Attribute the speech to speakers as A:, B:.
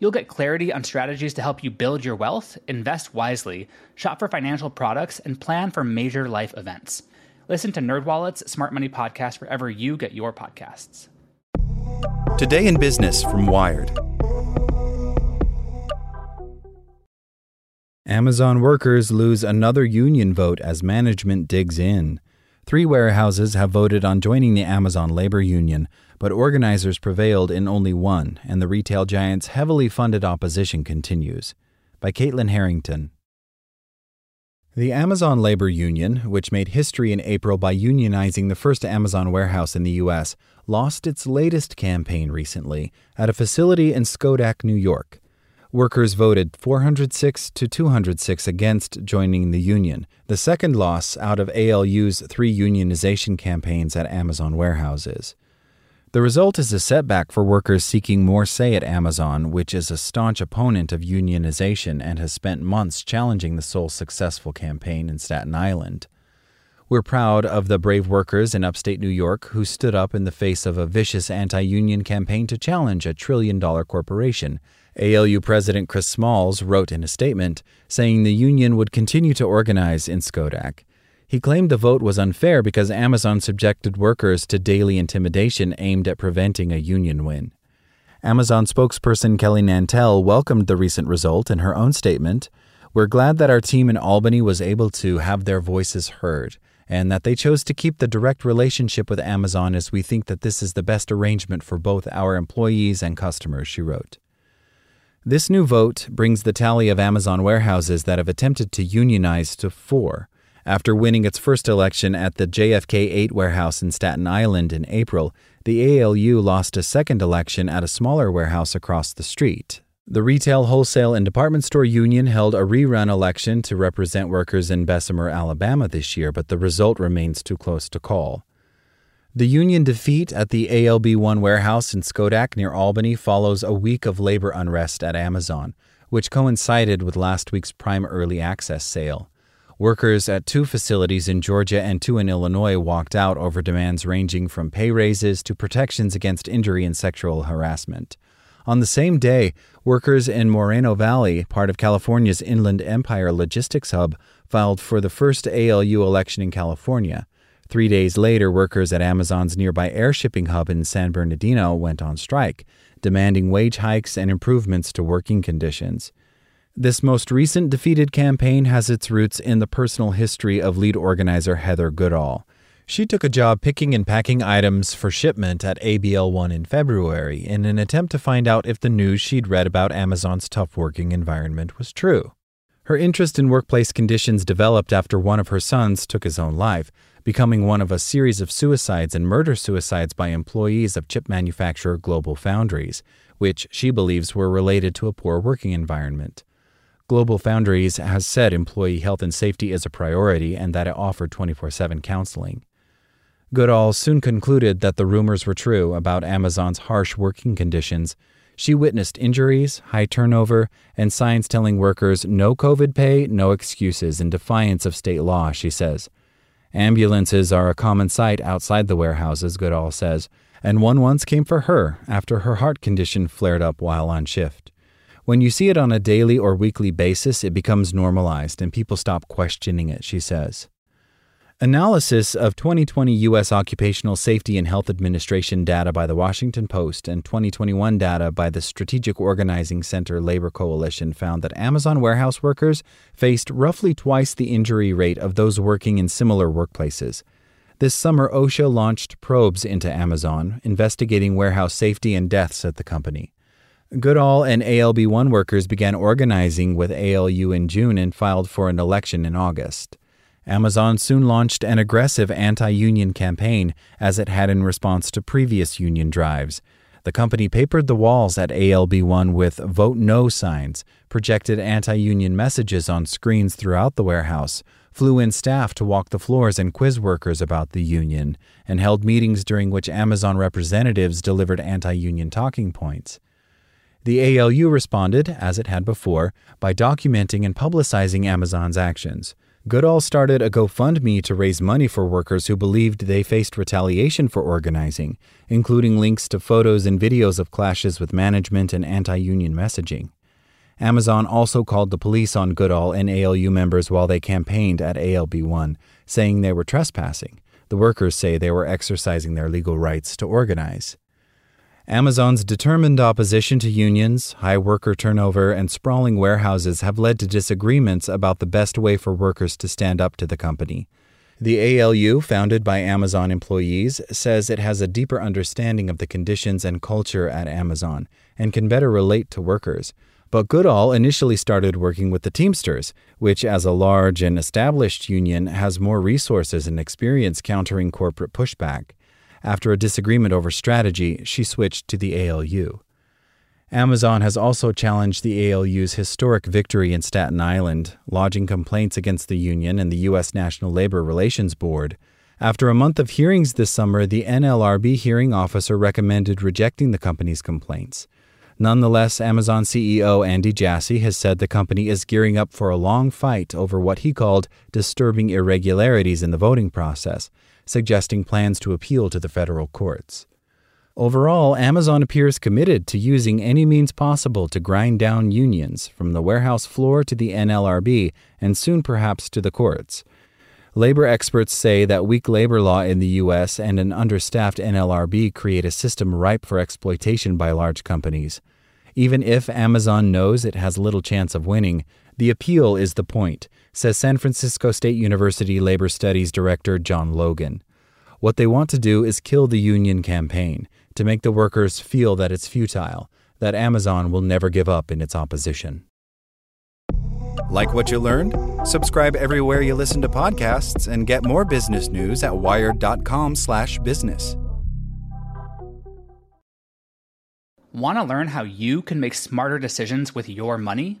A: You'll get clarity on strategies to help you build your wealth, invest wisely, shop for financial products, and plan for major life events. Listen to NerdWallet's Smart Money Podcast wherever you get your podcasts.
B: Today in Business from Wired.
C: Amazon workers lose another union vote as management digs in. Three warehouses have voted on joining the Amazon labor union, but organizers prevailed in only one, and the retail giant's heavily funded opposition continues. By Caitlin Harrington. The Amazon Labor Union, which made history in April by unionizing the first Amazon warehouse in the U.S., lost its latest campaign recently at a facility in Schodack, New York. Workers voted 406 to 206 against joining the union, the second loss out of ALU's three unionization campaigns at Amazon warehouses. The result is a setback for workers seeking more say at Amazon, which is a staunch opponent of unionization and has spent months challenging the sole successful campaign in Staten Island. We're proud of the brave workers in upstate New York who stood up in the face of a vicious anti union campaign to challenge a trillion dollar corporation ALU President Chris Smalls wrote in a statement saying the union would continue to organize in Schodack. He claimed the vote was unfair because Amazon subjected workers to daily intimidation aimed at preventing a union win. Amazon spokesperson Kelly Nantel welcomed the recent result in her own statement. We're glad that our team in Albany was able to have their voices heard and that they chose to keep the direct relationship with Amazon as we think that this is the best arrangement for both our employees and customers, she wrote. This new vote brings the tally of Amazon warehouses that have attempted to unionize to four. After winning its first election at the JFK 8 warehouse in Staten Island in April, the ALU lost a second election at a smaller warehouse across the street. The Retail, Wholesale, and Department Store Union held a rerun election to represent workers in Bessemer, Alabama this year, but the result remains too close to call. The union defeat at the ALB 1 warehouse in Schodack near Albany follows a week of labor unrest at Amazon, which coincided with last week's Prime Early Access sale. Workers at two facilities in Georgia and two in Illinois walked out over demands ranging from pay raises to protections against injury and sexual harassment. On the same day, workers in Moreno Valley, part of California's Inland Empire logistics hub, filed for the first ALU election in California. Three days later, workers at Amazon's nearby air shipping hub in San Bernardino went on strike, demanding wage hikes and improvements to working conditions. This most recent defeated campaign has its roots in the personal history of lead organizer Heather Goodall. She took a job picking and packing items for shipment at ABL 1 in February in an attempt to find out if the news she'd read about Amazon's tough working environment was true. Her interest in workplace conditions developed after one of her sons took his own life, becoming one of a series of suicides and murder suicides by employees of chip manufacturer Global Foundries, which she believes were related to a poor working environment. Global Foundries has said employee health and safety is a priority and that it offered 24 7 counseling. Goodall soon concluded that the rumors were true about Amazon's harsh working conditions. She witnessed injuries, high turnover, and signs telling workers no COVID pay, no excuses in defiance of state law, she says. Ambulances are a common sight outside the warehouses, Goodall says, and one once came for her after her heart condition flared up while on shift. When you see it on a daily or weekly basis, it becomes normalized and people stop questioning it, she says. Analysis of 2020 U.S. Occupational Safety and Health Administration data by the Washington Post and 2021 data by the Strategic Organizing Center Labor Coalition found that Amazon warehouse workers faced roughly twice the injury rate of those working in similar workplaces. This summer, OSHA launched probes into Amazon, investigating warehouse safety and deaths at the company. Goodall and ALB1 workers began organizing with ALU in June and filed for an election in August. Amazon soon launched an aggressive anti union campaign, as it had in response to previous union drives. The company papered the walls at ALB1 with Vote No signs, projected anti union messages on screens throughout the warehouse, flew in staff to walk the floors and quiz workers about the union, and held meetings during which Amazon representatives delivered anti union talking points. The ALU responded, as it had before, by documenting and publicizing Amazon's actions. Goodall started a GoFundMe to raise money for workers who believed they faced retaliation for organizing, including links to photos and videos of clashes with management and anti union messaging. Amazon also called the police on Goodall and ALU members while they campaigned at ALB1, saying they were trespassing. The workers say they were exercising their legal rights to organize. Amazon's determined opposition to unions, high worker turnover, and sprawling warehouses have led to disagreements about the best way for workers to stand up to the company. The ALU, founded by Amazon employees, says it has a deeper understanding of the conditions and culture at Amazon and can better relate to workers. But Goodall initially started working with the Teamsters, which, as a large and established union, has more resources and experience countering corporate pushback. After a disagreement over strategy, she switched to the ALU. Amazon has also challenged the ALU's historic victory in Staten Island, lodging complaints against the union and the U.S. National Labor Relations Board. After a month of hearings this summer, the NLRB hearing officer recommended rejecting the company's complaints. Nonetheless, Amazon CEO Andy Jassy has said the company is gearing up for a long fight over what he called disturbing irregularities in the voting process, suggesting plans to appeal to the federal courts. Overall, Amazon appears committed to using any means possible to grind down unions, from the warehouse floor to the NLRB, and soon perhaps to the courts. Labor experts say that weak labor law in the U.S. and an understaffed NLRB create a system ripe for exploitation by large companies. Even if Amazon knows it has little chance of winning, the appeal is the point, says San Francisco State University Labor Studies Director John Logan. What they want to do is kill the union campaign, to make the workers feel that it's futile, that Amazon will never give up in its opposition.
B: Like what you learned? Subscribe everywhere you listen to podcasts and get more business news at wired.com/business.
A: Want to learn how you can make smarter decisions with your money?